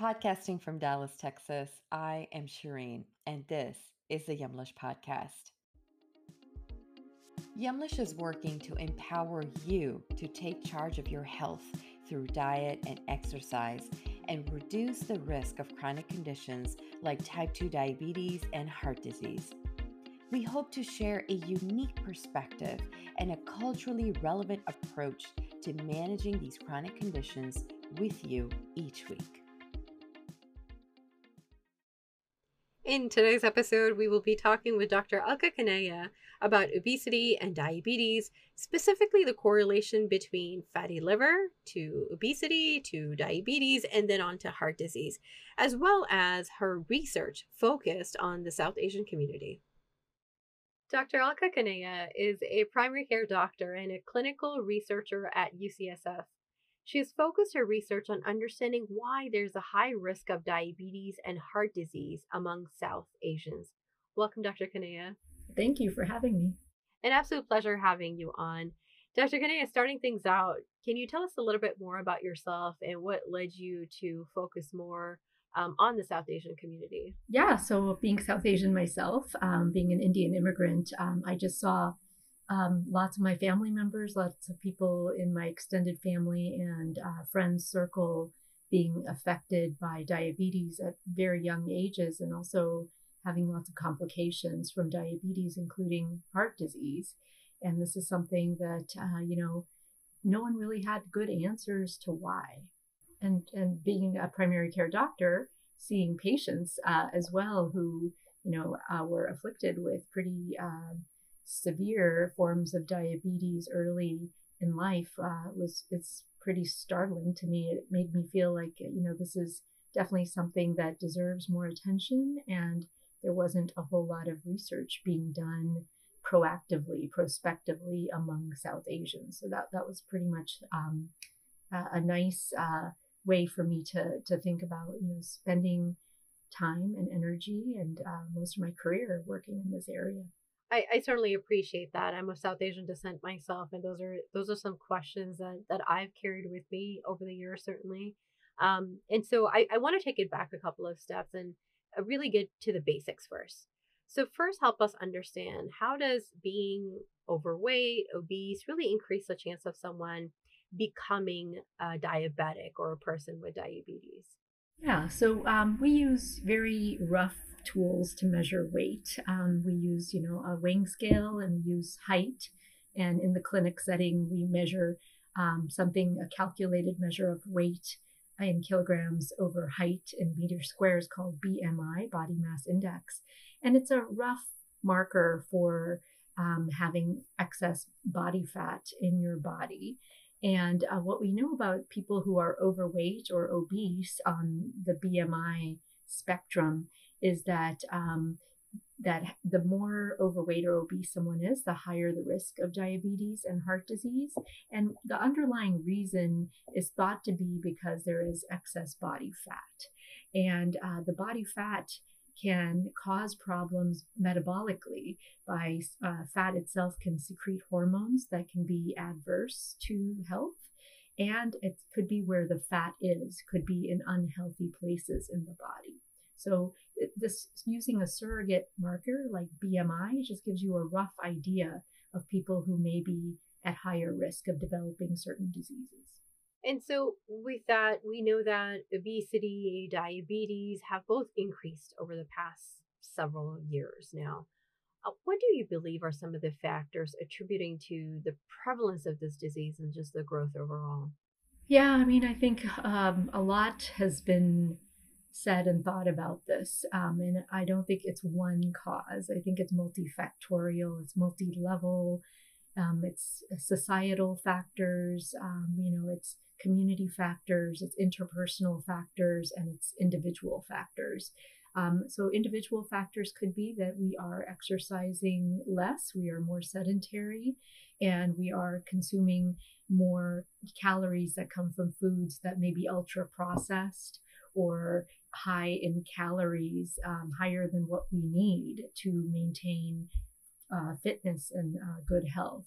Podcasting from Dallas, Texas, I am Shireen, and this is the Yumlish Podcast. Yumlish is working to empower you to take charge of your health through diet and exercise and reduce the risk of chronic conditions like type 2 diabetes and heart disease. We hope to share a unique perspective and a culturally relevant approach to managing these chronic conditions with you each week. In today's episode, we will be talking with Dr. Alka Kanaya about obesity and diabetes, specifically the correlation between fatty liver to obesity to diabetes and then on to heart disease, as well as her research focused on the South Asian community. Dr. Alka Kanaya is a primary care doctor and a clinical researcher at UCSF. She has focused her research on understanding why there's a high risk of diabetes and heart disease among South Asians. Welcome, Dr. Kanaya. Thank you for having me. An absolute pleasure having you on. Dr. Kanaya, starting things out, can you tell us a little bit more about yourself and what led you to focus more um, on the South Asian community? Yeah, so being South Asian myself, um, being an Indian immigrant, um, I just saw um, lots of my family members, lots of people in my extended family and uh, friends circle being affected by diabetes at very young ages and also having lots of complications from diabetes, including heart disease. And this is something that, uh, you know, no one really had good answers to why. And, and being a primary care doctor, seeing patients uh, as well who, you know, uh, were afflicted with pretty um, severe forms of diabetes early in life uh, was it's pretty startling to me. It made me feel like you know this is definitely something that deserves more attention, and there wasn't a whole lot of research being done proactively, prospectively among South Asians. So that that was pretty much um, a, a, nice uh, way for me to to think about you know spending time and energy and uh, most of my career working in this area. I, I certainly appreciate that. I'm of South Asian descent myself, and those are those are some questions that that I've carried with me over the years, certainly. Um, and so I, I want to take it back a couple of steps and uh, really get to the basics first. So first, help us understand how does being overweight, obese, really increase the chance of someone becoming a diabetic or a person with diabetes? Yeah, so um, we use very rough tools to measure weight. Um, we use, you know, a weighing scale and we use height. And in the clinic setting, we measure um, something, a calculated measure of weight in kilograms over height in meter squares called BMI, body mass index. And it's a rough marker for um, having excess body fat in your body. And uh, what we know about people who are overweight or obese on the BMI spectrum is that um, that the more overweight or obese someone is, the higher the risk of diabetes and heart disease. And the underlying reason is thought to be because there is excess body fat. And uh, the body fat can cause problems metabolically by uh, fat itself can secrete hormones that can be adverse to health and it could be where the fat is could be in unhealthy places in the body so this using a surrogate marker like BMI just gives you a rough idea of people who may be at higher risk of developing certain diseases. And so, with that, we know that obesity, diabetes have both increased over the past several years now. Uh, what do you believe are some of the factors attributing to the prevalence of this disease and just the growth overall? Yeah, I mean, I think um, a lot has been said and thought about this. Um, and I don't think it's one cause. I think it's multifactorial, it's multi level, um, it's societal factors, um, you know, it's community factors, it's interpersonal factors, and it's individual factors. Um, so, individual factors could be that we are exercising less, we are more sedentary, and we are consuming more calories that come from foods that may be ultra processed or high in calories, um, higher than what we need to maintain uh, fitness and uh, good health.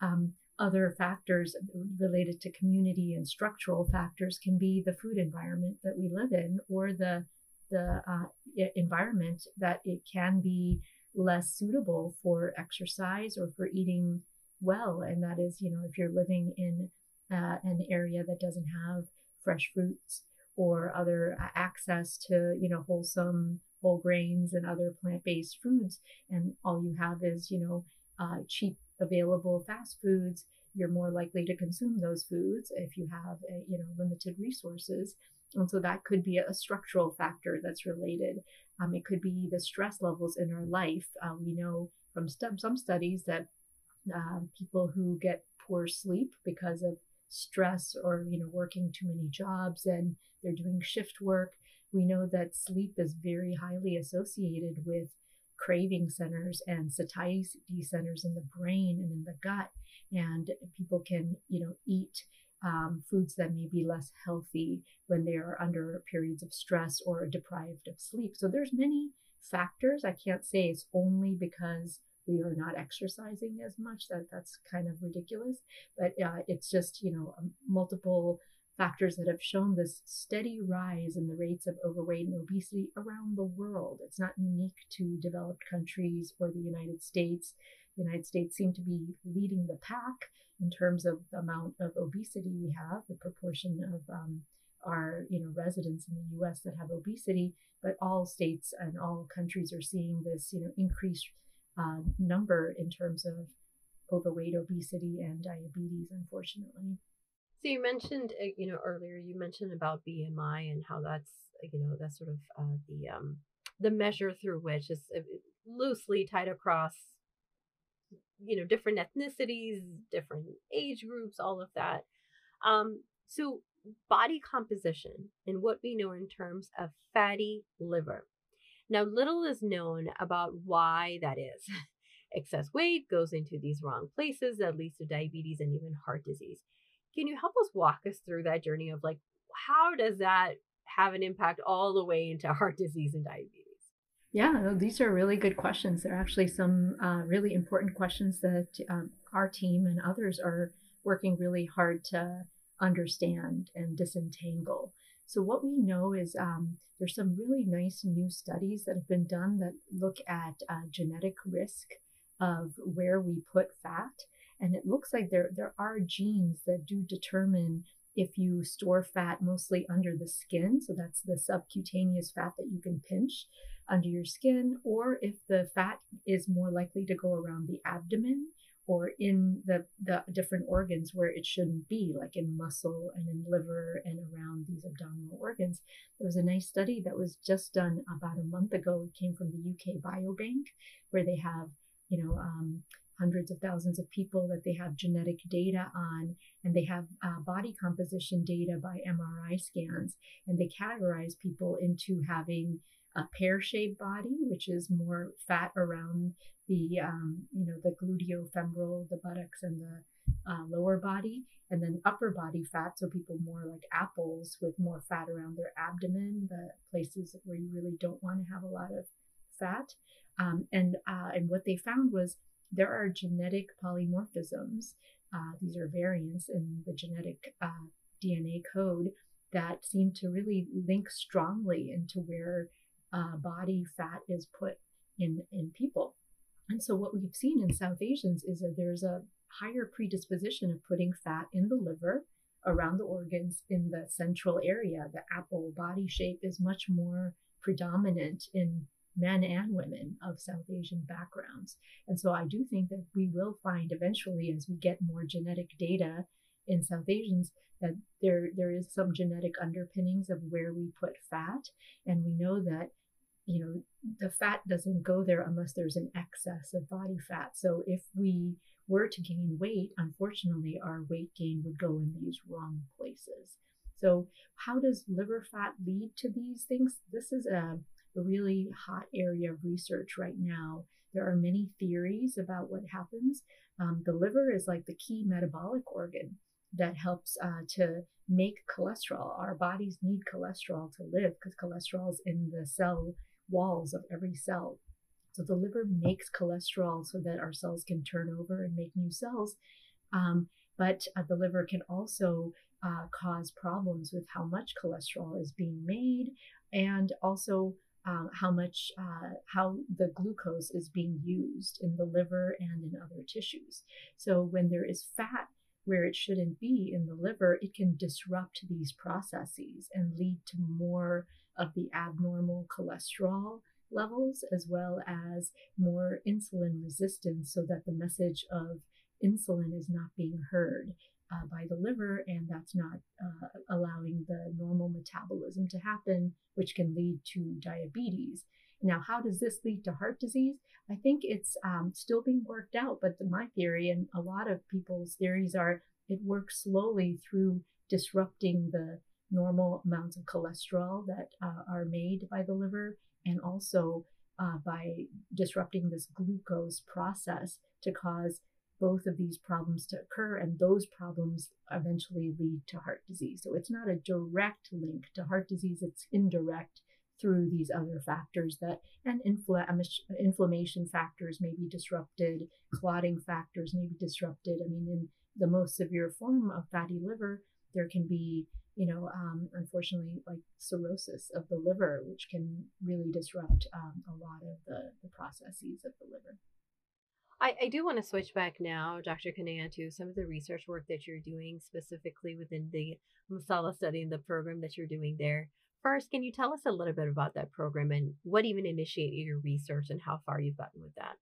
Um, other factors related to community and structural factors can be the food environment that we live in or the the uh, environment that it can be less suitable for exercise or for eating well and that is you know if you're living in uh, an area that doesn't have fresh fruits or other uh, access to you know wholesome whole grains and other plant-based foods. And all you have is you know uh, cheap available fast foods. You're more likely to consume those foods if you have a, you know limited resources. And so that could be a structural factor that's related. Um, it could be the stress levels in our life. Uh, we know from st- some studies that uh, people who get poor sleep because of stress or you know working too many jobs and they're doing shift work we know that sleep is very highly associated with craving centers and satiety centers in the brain and in the gut. And people can you know eat um, foods that may be less healthy when they are under periods of stress or deprived of sleep. So there's many factors. I can't say it's only because we are not exercising as much that that's kind of ridiculous but uh, it's just you know um, multiple factors that have shown this steady rise in the rates of overweight and obesity around the world. It's not unique to developed countries or the United States. The United States seem to be leading the pack in terms of the amount of obesity we have, the proportion of um, our you know residents in the U.S. that have obesity. But all states and all countries are seeing this you know increased uh, number in terms of overweight, obesity, and diabetes. Unfortunately. So you mentioned, uh, you know, earlier you mentioned about BMI and how that's, you know, that's sort of uh, the um, the measure through which is uh, loosely tied across, you know, different ethnicities, different age groups, all of that. Um, so body composition and what we know in terms of fatty liver. Now, little is known about why that is. Excess weight goes into these wrong places that leads to diabetes and even heart disease. Can you help us walk us through that journey of like how does that have an impact all the way into heart disease and diabetes? Yeah, these are really good questions. They're actually some uh, really important questions that um, our team and others are working really hard to understand and disentangle. So, what we know is um, there's some really nice new studies that have been done that look at uh, genetic risk of where we put fat. And it looks like there, there are genes that do determine if you store fat mostly under the skin, so that's the subcutaneous fat that you can pinch under your skin, or if the fat is more likely to go around the abdomen or in the, the different organs where it shouldn't be, like in muscle and in liver and around these abdominal organs. There was a nice study that was just done about a month ago. It came from the UK Biobank, where they have, you know, um, hundreds of thousands of people that they have genetic data on, and they have uh, body composition data by MRI scans, and they categorize people into having a pear-shaped body, which is more fat around the, um, you know, the gluteofemoral, the buttocks, and the uh, lower body, and then upper body fat, so people more like apples with more fat around their abdomen, the places where you really don't want to have a lot of fat. Um, and uh, and what they found was there are genetic polymorphisms. Uh, these are variants in the genetic uh, DNA code that seem to really link strongly into where uh, body fat is put in, in people. And so, what we've seen in South Asians is that there's a higher predisposition of putting fat in the liver, around the organs, in the central area. The apple body shape is much more predominant in men and women of South Asian backgrounds. And so I do think that we will find eventually, as we get more genetic data in South Asians, that there there is some genetic underpinnings of where we put fat, and we know that you know the fat doesn't go there unless there's an excess of body fat. So if we were to gain weight, unfortunately, our weight gain would go in these wrong places. So, how does liver fat lead to these things? This is a really hot area of research right now. There are many theories about what happens. Um, the liver is like the key metabolic organ that helps uh, to make cholesterol. Our bodies need cholesterol to live because cholesterol is in the cell walls of every cell. So the liver makes cholesterol so that our cells can turn over and make new cells. Um, but uh, the liver can also uh, cause problems with how much cholesterol is being made and also uh, how much uh, how the glucose is being used in the liver and in other tissues so when there is fat where it shouldn't be in the liver it can disrupt these processes and lead to more of the abnormal cholesterol levels as well as more insulin resistance so that the message of insulin is not being heard uh, by the liver, and that's not uh, allowing the normal metabolism to happen, which can lead to diabetes. Now, how does this lead to heart disease? I think it's um, still being worked out, but my theory and a lot of people's theories are it works slowly through disrupting the normal amounts of cholesterol that uh, are made by the liver and also uh, by disrupting this glucose process to cause both of these problems to occur, and those problems eventually lead to heart disease. So it's not a direct link to heart disease, it's indirect through these other factors that and inflammation factors may be disrupted clotting factors may be disrupted i mean in the most severe form of fatty liver there can be you know um, unfortunately like cirrhosis of the liver which can really disrupt um, a lot of the, the processes of the liver I, I do want to switch back now, Dr. Kanaya, to some of the research work that you're doing specifically within the Masala study and the program that you're doing there. First, can you tell us a little bit about that program and what even initiated your research and how far you've gotten with that?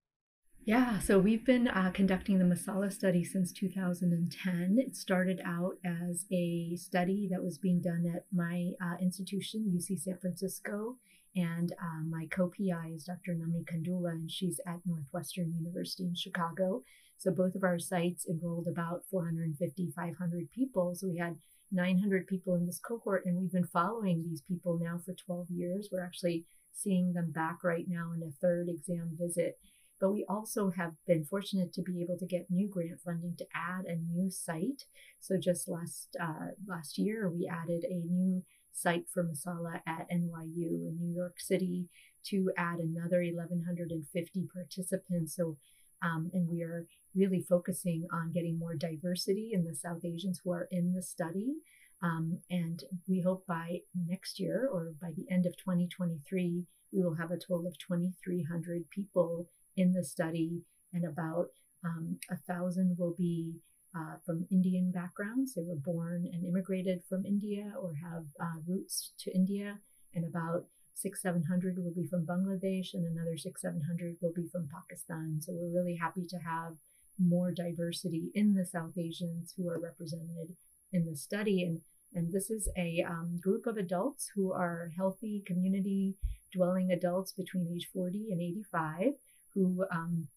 Yeah, so we've been uh, conducting the Masala study since 2010. It started out as a study that was being done at my uh, institution, UC San Francisco, and um, my co PI is Dr. Nami Kandula, and she's at Northwestern University in Chicago. So both of our sites enrolled about 450, 500 people. So we had 900 people in this cohort, and we've been following these people now for 12 years. We're actually seeing them back right now in a third exam visit. But we also have been fortunate to be able to get new grant funding to add a new site. So just last uh, last year, we added a new site for Masala at NYU in New York City to add another 1,150 participants. So, um, and we are really focusing on getting more diversity in the South Asians who are in the study. Um, and we hope by next year or by the end of 2023, we will have a total of 2,300 people in the study, and about um, a thousand will be uh, from Indian backgrounds. They were born and immigrated from India or have uh, roots to India, and about six, seven hundred will be from Bangladesh, and another six, seven hundred will be from Pakistan. So we're really happy to have more diversity in the South Asians who are represented in the study. And, and this is a um, group of adults who are healthy community dwelling adults between age 40 and 85 who um,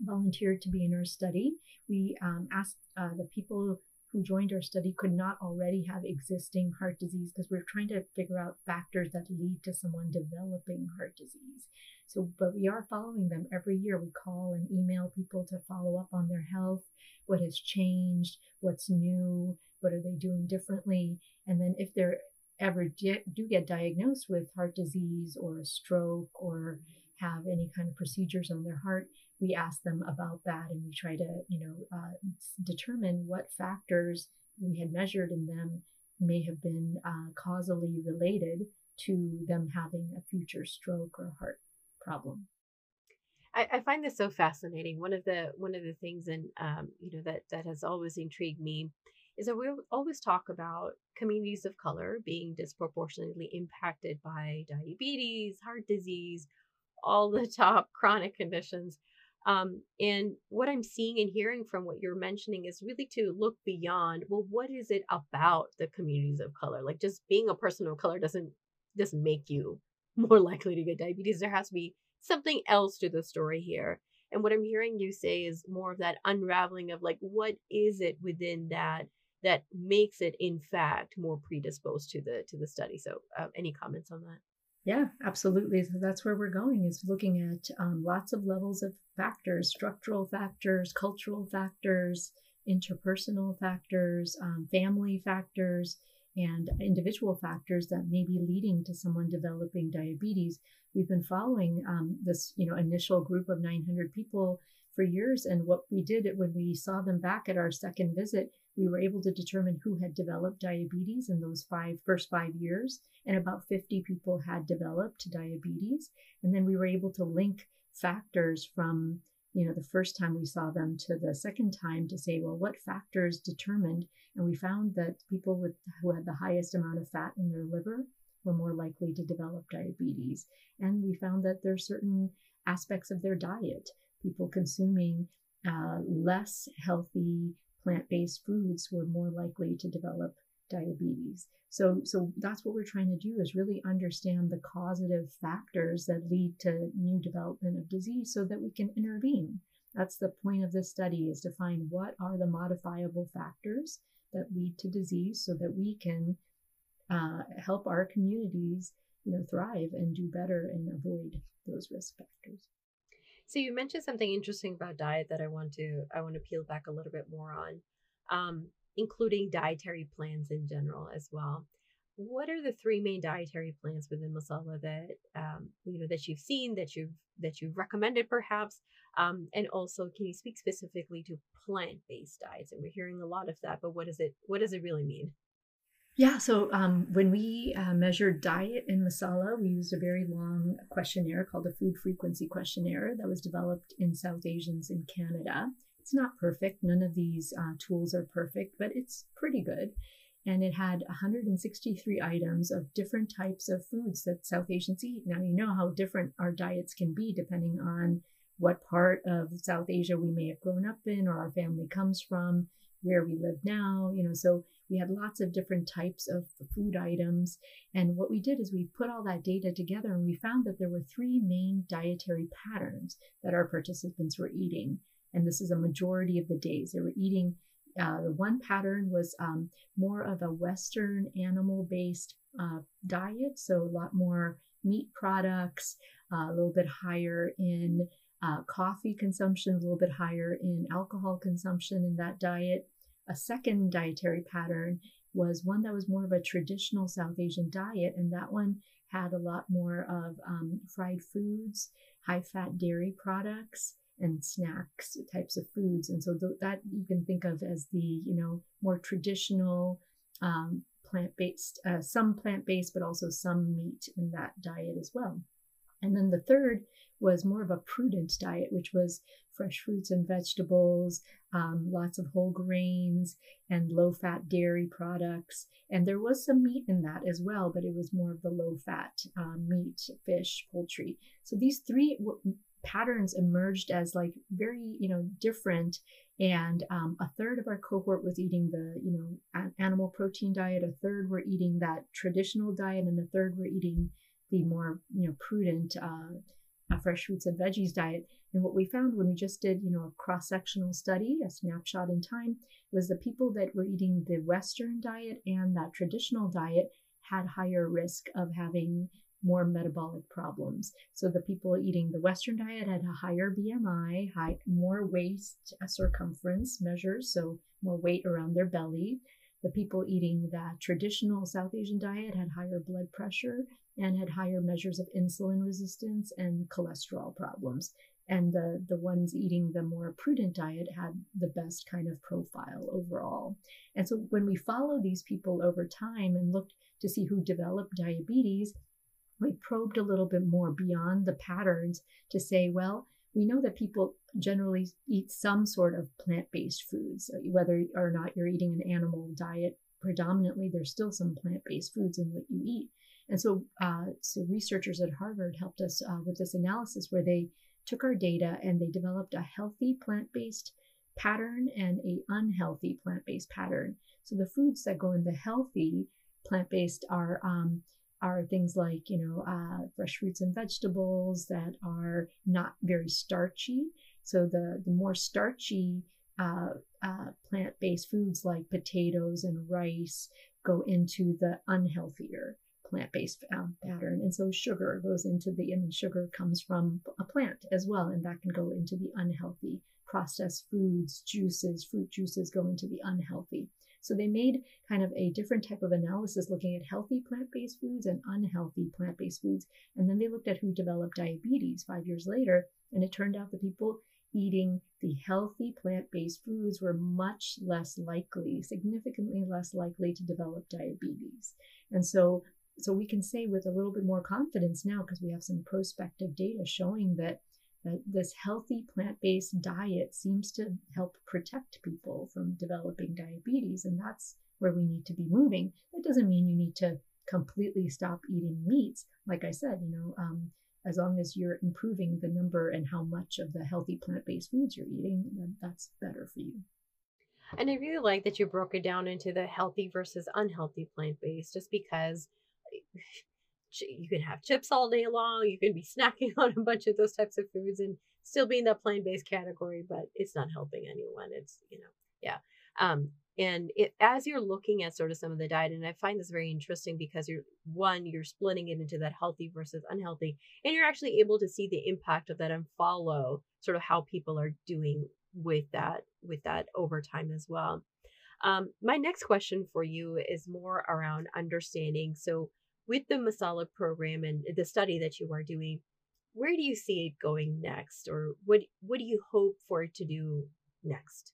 volunteered to be in our study. We um, asked uh, the people who joined our study could not already have existing heart disease because we're trying to figure out factors that lead to someone developing heart disease. So, but we are following them every year. We call and email people to follow up on their health, what has changed, what's new, what are they doing differently, and then if they're ever do get diagnosed with heart disease or a stroke or have any kind of procedures on their heart, we ask them about that and we try to, you know, uh, determine what factors we had measured in them may have been uh, causally related to them having a future stroke or heart problem. I, I, find this so fascinating. One of the one of the things, and um, you know that that has always intrigued me, is that we always talk about communities of color being disproportionately impacted by diabetes, heart disease, all the top chronic conditions. Um, and what I'm seeing and hearing from what you're mentioning is really to look beyond. Well, what is it about the communities of color? Like just being a person of color doesn't doesn't make you more likely to get diabetes. There has to be something else to the story here. And what I'm hearing you say is more of that unraveling of like what is it within that that makes it in fact more predisposed to the to the study. So, uh, any comments on that? Yeah, absolutely. So that's where we're going is looking at um, lots of levels of factors, structural factors, cultural factors, interpersonal factors, um, family factors, and individual factors that may be leading to someone developing diabetes. We've been following um, this, you know, initial group of 900 people for years. And what we did when we saw them back at our second visit, we were able to determine who had developed diabetes in those five first five years. And about 50 people had developed diabetes. And then we were able to link factors from you know the first time we saw them to the second time to say well what factors determined and we found that people with who had the highest amount of fat in their liver were more likely to develop diabetes and we found that there are certain aspects of their diet people consuming uh, less healthy plant-based foods were more likely to develop diabetes so, so that's what we're trying to do is really understand the causative factors that lead to new development of disease so that we can intervene. That's the point of this study is to find what are the modifiable factors that lead to disease so that we can uh, help our communities, you know, thrive and do better and avoid those risk factors. So you mentioned something interesting about diet that I want to I want to peel back a little bit more on. Um, including dietary plans in general as well. What are the three main dietary plans within Masala that um, you know that you've seen that you've that you've recommended perhaps, um, and also can you speak specifically to plant-based diets? And we're hearing a lot of that, but what does it what does it really mean? Yeah, so um, when we uh, measured diet in Masala, we used a very long questionnaire called the Food Frequency Questionnaire that was developed in South Asians in Canada. It's not perfect. None of these uh, tools are perfect, but it's pretty good. And it had 163 items of different types of foods that South Asians eat. Now, you know how different our diets can be depending on what part of South Asia we may have grown up in or our family comes from, where we live now, you know. So we had lots of different types of food items. And what we did is we put all that data together and we found that there were three main dietary patterns that our participants were eating and this is a majority of the days. They were eating. Uh, the one pattern was um, more of a Western animal based uh, diet, so a lot more meat products, uh, a little bit higher in uh, coffee consumption, a little bit higher in alcohol consumption in that diet. A second dietary pattern was one that was more of a traditional South Asian diet, and that one had a lot more of um, fried foods, high fat dairy products, and snacks types of foods. And so th- that you can think of as the, you know, more traditional um, plant-based, uh, some plant-based, but also some meat in that diet as well. And then the third was more of a prudent diet, which was fresh fruits and vegetables, um, lots of whole grains, and low fat dairy products. And there was some meat in that as well, but it was more of the low fat um, meat, fish, poultry. So these three patterns emerged as like very you know different and um, a third of our cohort was eating the you know animal protein diet a third were eating that traditional diet and a third were eating the more you know prudent uh, fresh fruits and veggies diet and what we found when we just did you know a cross-sectional study a snapshot in time was the people that were eating the western diet and that traditional diet had higher risk of having more metabolic problems. So the people eating the Western diet had a higher BMI, high, more waist circumference measures, so more weight around their belly. The people eating that traditional South Asian diet had higher blood pressure and had higher measures of insulin resistance and cholesterol problems. And the, the ones eating the more prudent diet had the best kind of profile overall. And so when we follow these people over time and looked to see who developed diabetes, we probed a little bit more beyond the patterns to say, well, we know that people generally eat some sort of plant based foods, uh, whether or not you're eating an animal diet. Predominantly, there's still some plant based foods in what you eat. And so, uh, so researchers at Harvard helped us uh, with this analysis where they took our data and they developed a healthy plant based pattern and a unhealthy plant based pattern. So the foods that go in the healthy plant based are um, are things like, you know, uh, fresh fruits and vegetables that are not very starchy. So the, the more starchy uh, uh, plant based foods like potatoes and rice go into the unhealthier plant based um, pattern. And so sugar goes into the, I mean, sugar comes from a plant as well, and that can go into the unhealthy. Processed foods, juices, fruit juices go into the unhealthy. So they made kind of a different type of analysis looking at healthy plant based foods and unhealthy plant based foods. And then they looked at who developed diabetes five years later. And it turned out the people eating the healthy plant based foods were much less likely, significantly less likely to develop diabetes. And so, so we can say with a little bit more confidence now, because we have some prospective data showing that, that this healthy plant based diet seems to help protect people from developing diabetes. And that's where we need to be moving. That doesn't mean you need to completely stop eating meats. Like I said, you know, um, as long as you're improving the number and how much of the healthy plant-based foods you're eating that's better for you and i really like that you broke it down into the healthy versus unhealthy plant-based just because you can have chips all day long you can be snacking on a bunch of those types of foods and still be in that plant-based category but it's not helping anyone it's you know yeah. Um and it as you're looking at sort of some of the diet and i find this very interesting because you're one you're splitting it into that healthy versus unhealthy and you're actually able to see the impact of that and follow sort of how people are doing with that with that over time as well. Um, my next question for you is more around understanding so with the masala program and the study that you are doing where do you see it going next or what what do you hope for it to do next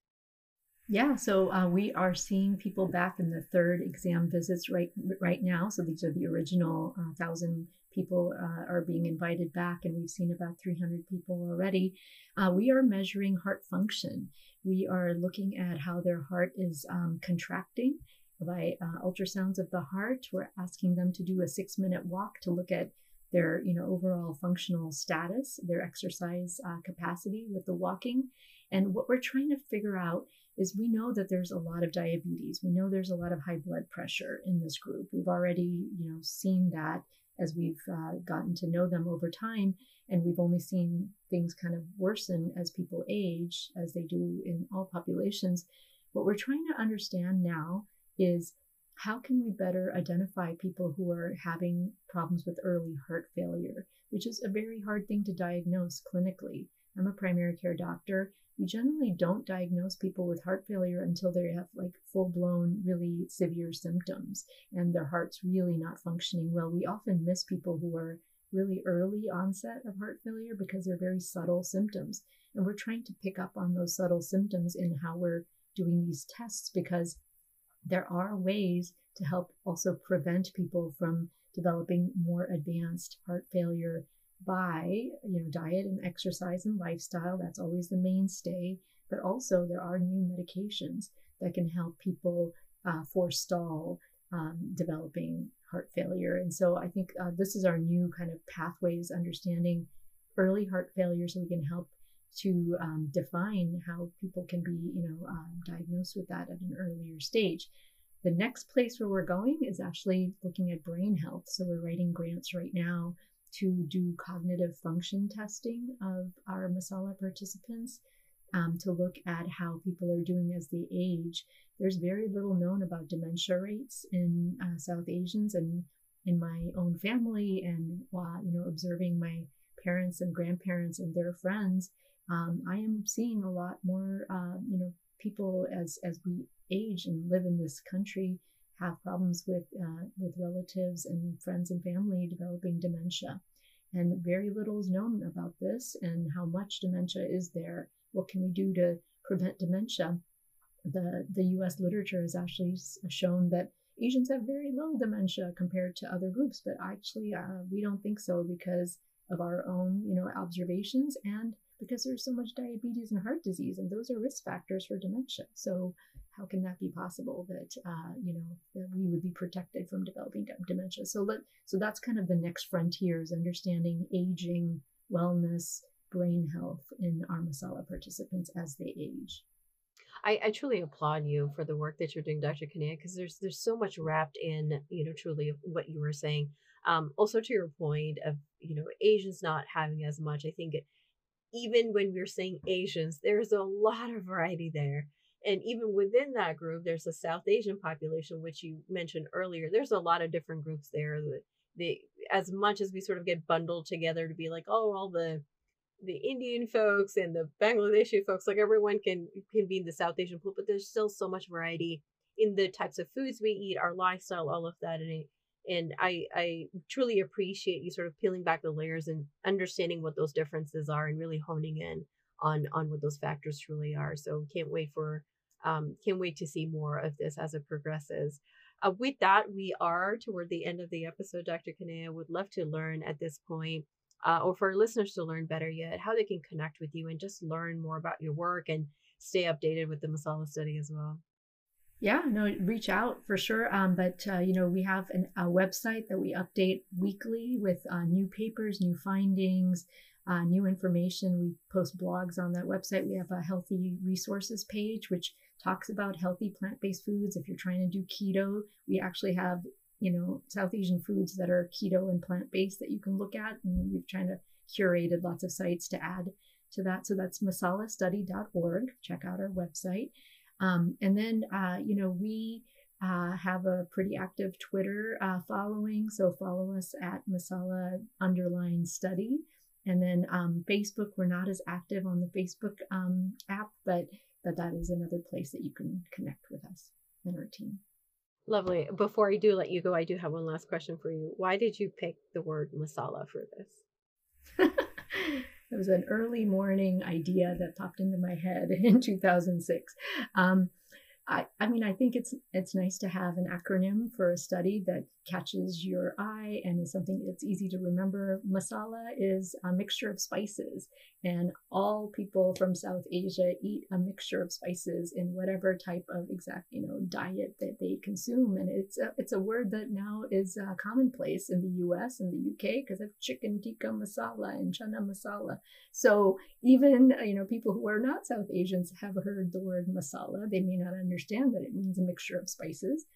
yeah, so uh, we are seeing people back in the third exam visits right right now. So these are the original uh, thousand people uh, are being invited back, and we've seen about 300 people already. Uh, we are measuring heart function. We are looking at how their heart is um, contracting by uh, ultrasounds of the heart. We're asking them to do a six minute walk to look at their you know overall functional status, their exercise uh, capacity with the walking, and what we're trying to figure out is we know that there's a lot of diabetes. We know there's a lot of high blood pressure in this group. We've already, you know, seen that as we've uh, gotten to know them over time, and we've only seen things kind of worsen as people age, as they do in all populations. What we're trying to understand now is how can we better identify people who are having problems with early heart failure, which is a very hard thing to diagnose clinically. I'm a primary care doctor, we generally don't diagnose people with heart failure until they have like full blown, really severe symptoms and their heart's really not functioning well. We often miss people who are really early onset of heart failure because they're very subtle symptoms. And we're trying to pick up on those subtle symptoms in how we're doing these tests because there are ways to help also prevent people from developing more advanced heart failure by you know diet and exercise and lifestyle. That's always the mainstay. But also there are new medications that can help people uh, forestall um, developing heart failure. And so i think uh, this is our new kind of pathways understanding early heart failure so we can help to um, define how people can be you know um, diagnosed with that at an earlier stage. The next place where we're going is actually looking at brain health. So we're writing grants right now to do cognitive function testing of our Masala participants um, to look at how people are doing as they age. There's very little known about dementia rates in uh, South Asians and in my own family, and while you know observing my parents and grandparents and their friends, um, I am seeing a lot more uh, you know people as as we age and live in this country have problems with uh, with relatives and friends and family developing dementia. And very little is known about this and how much dementia is there. What can we do to prevent dementia? The the U.S. literature has actually shown that Asians have very low dementia compared to other groups, but actually uh, we don't think so because of our own you know observations and because there's so much diabetes and heart disease, and those are risk factors for dementia. So how can that be possible that uh, you know that we would be protected from developing dementia so let so that's kind of the next frontier is understanding aging wellness brain health in our masala participants as they age I, I truly applaud you for the work that you're doing, Dr. Kanaya, because there's there's so much wrapped in, you know, truly what you were saying. Um, also to your point of, you know, Asians not having as much, I think even when we're saying Asians, there's a lot of variety there. And even within that group there's a south asian population which you mentioned earlier. There's a lot of different groups there they as much as we sort of get bundled together to be like oh all the the indian folks and the bangladeshi folks like everyone can can be in the south asian pool but there's still so much variety in the types of foods we eat our lifestyle all of that and and I I truly appreciate you sort of peeling back the layers and understanding what those differences are and really honing in on on what those factors truly are. So can't wait for um, can't wait to see more of this as it progresses. Uh, with that, we are toward the end of the episode. Dr. Kanaya would love to learn at this point, uh, or for our listeners to learn better yet, how they can connect with you and just learn more about your work and stay updated with the Masala study as well. Yeah, no, reach out for sure. Um, but uh, you know, we have an, a website that we update weekly with uh, new papers, new findings, uh, new information. We post blogs on that website. We have a healthy resources page, which talks about healthy plant-based foods. If you're trying to do keto, we actually have you know South Asian foods that are keto and plant-based that you can look at, and we've trying to curated lots of sites to add to that. So that's masalastudy.org. Check out our website. Um, and then, uh, you know, we uh, have a pretty active Twitter uh, following. So follow us at Masala underline study. And then um, Facebook, we're not as active on the Facebook um, app, but but that is another place that you can connect with us and our team. Lovely. Before I do let you go, I do have one last question for you. Why did you pick the word masala for this? It was an early morning idea that popped into my head in 2006. Um, I, I mean, I think it's it's nice to have an acronym for a study that catches your eye and is something that's easy to remember. Masala is a mixture of spices, and all people from South Asia eat a mixture of spices in whatever type of exact you know diet that they consume. And it's a, it's a word that now is uh, commonplace in the U.S. and the U.K. because of chicken tikka masala and chana masala. So even you know people who are not South Asians have heard the word masala. They may not understand that it means a mixture of spices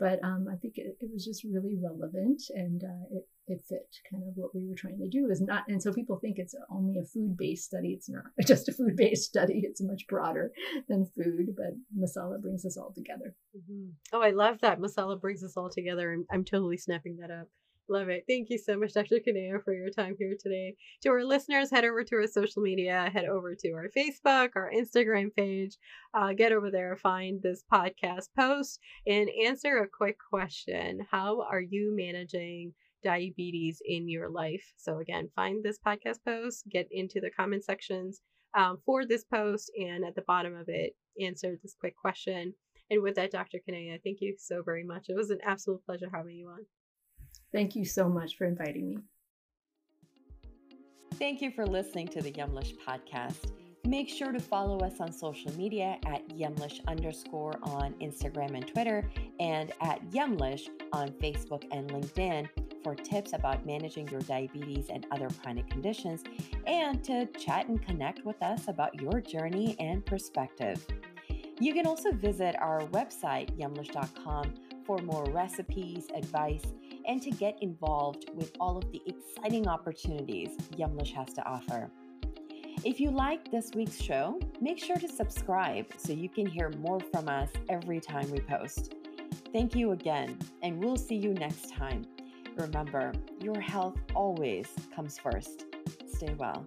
but um, I think it, it, was just really relevant and uh, it, it fit kind of what we were trying to do. Is not and so people think it's only a food-based study. It's not just a food-based study. It's much broader than food but masala brings us all together. Mm-hmm. oh i love that. Masala brings us all together. I'm, I'm totally snapping that up Love it. Thank you so much, Dr. Kanaya, for your time here today. To our listeners, head over to our social media, head over to our Facebook, our Instagram page, uh, get over there, find this podcast post, and answer a quick question How are you managing? diabetes in your life. So, again, find this podcast post, get into the comment sections um, for this post, and at the bottom of it, answer this quick question. And with that, Dr. Kanaya, thank you so very much. It was an absolute pleasure having you on. Thank you so much for inviting me. Thank you for listening to the Yumlish podcast. Make sure to follow us on social media at Yumlish underscore on Instagram and Twitter, and at Yumlish on Facebook and LinkedIn for tips about managing your diabetes and other chronic conditions, and to chat and connect with us about your journey and perspective. You can also visit our website, yumlish.com, for more recipes, advice, and to get involved with all of the exciting opportunities Yumlish has to offer. If you like this week's show, make sure to subscribe so you can hear more from us every time we post. Thank you again, and we'll see you next time. Remember, your health always comes first. Stay well.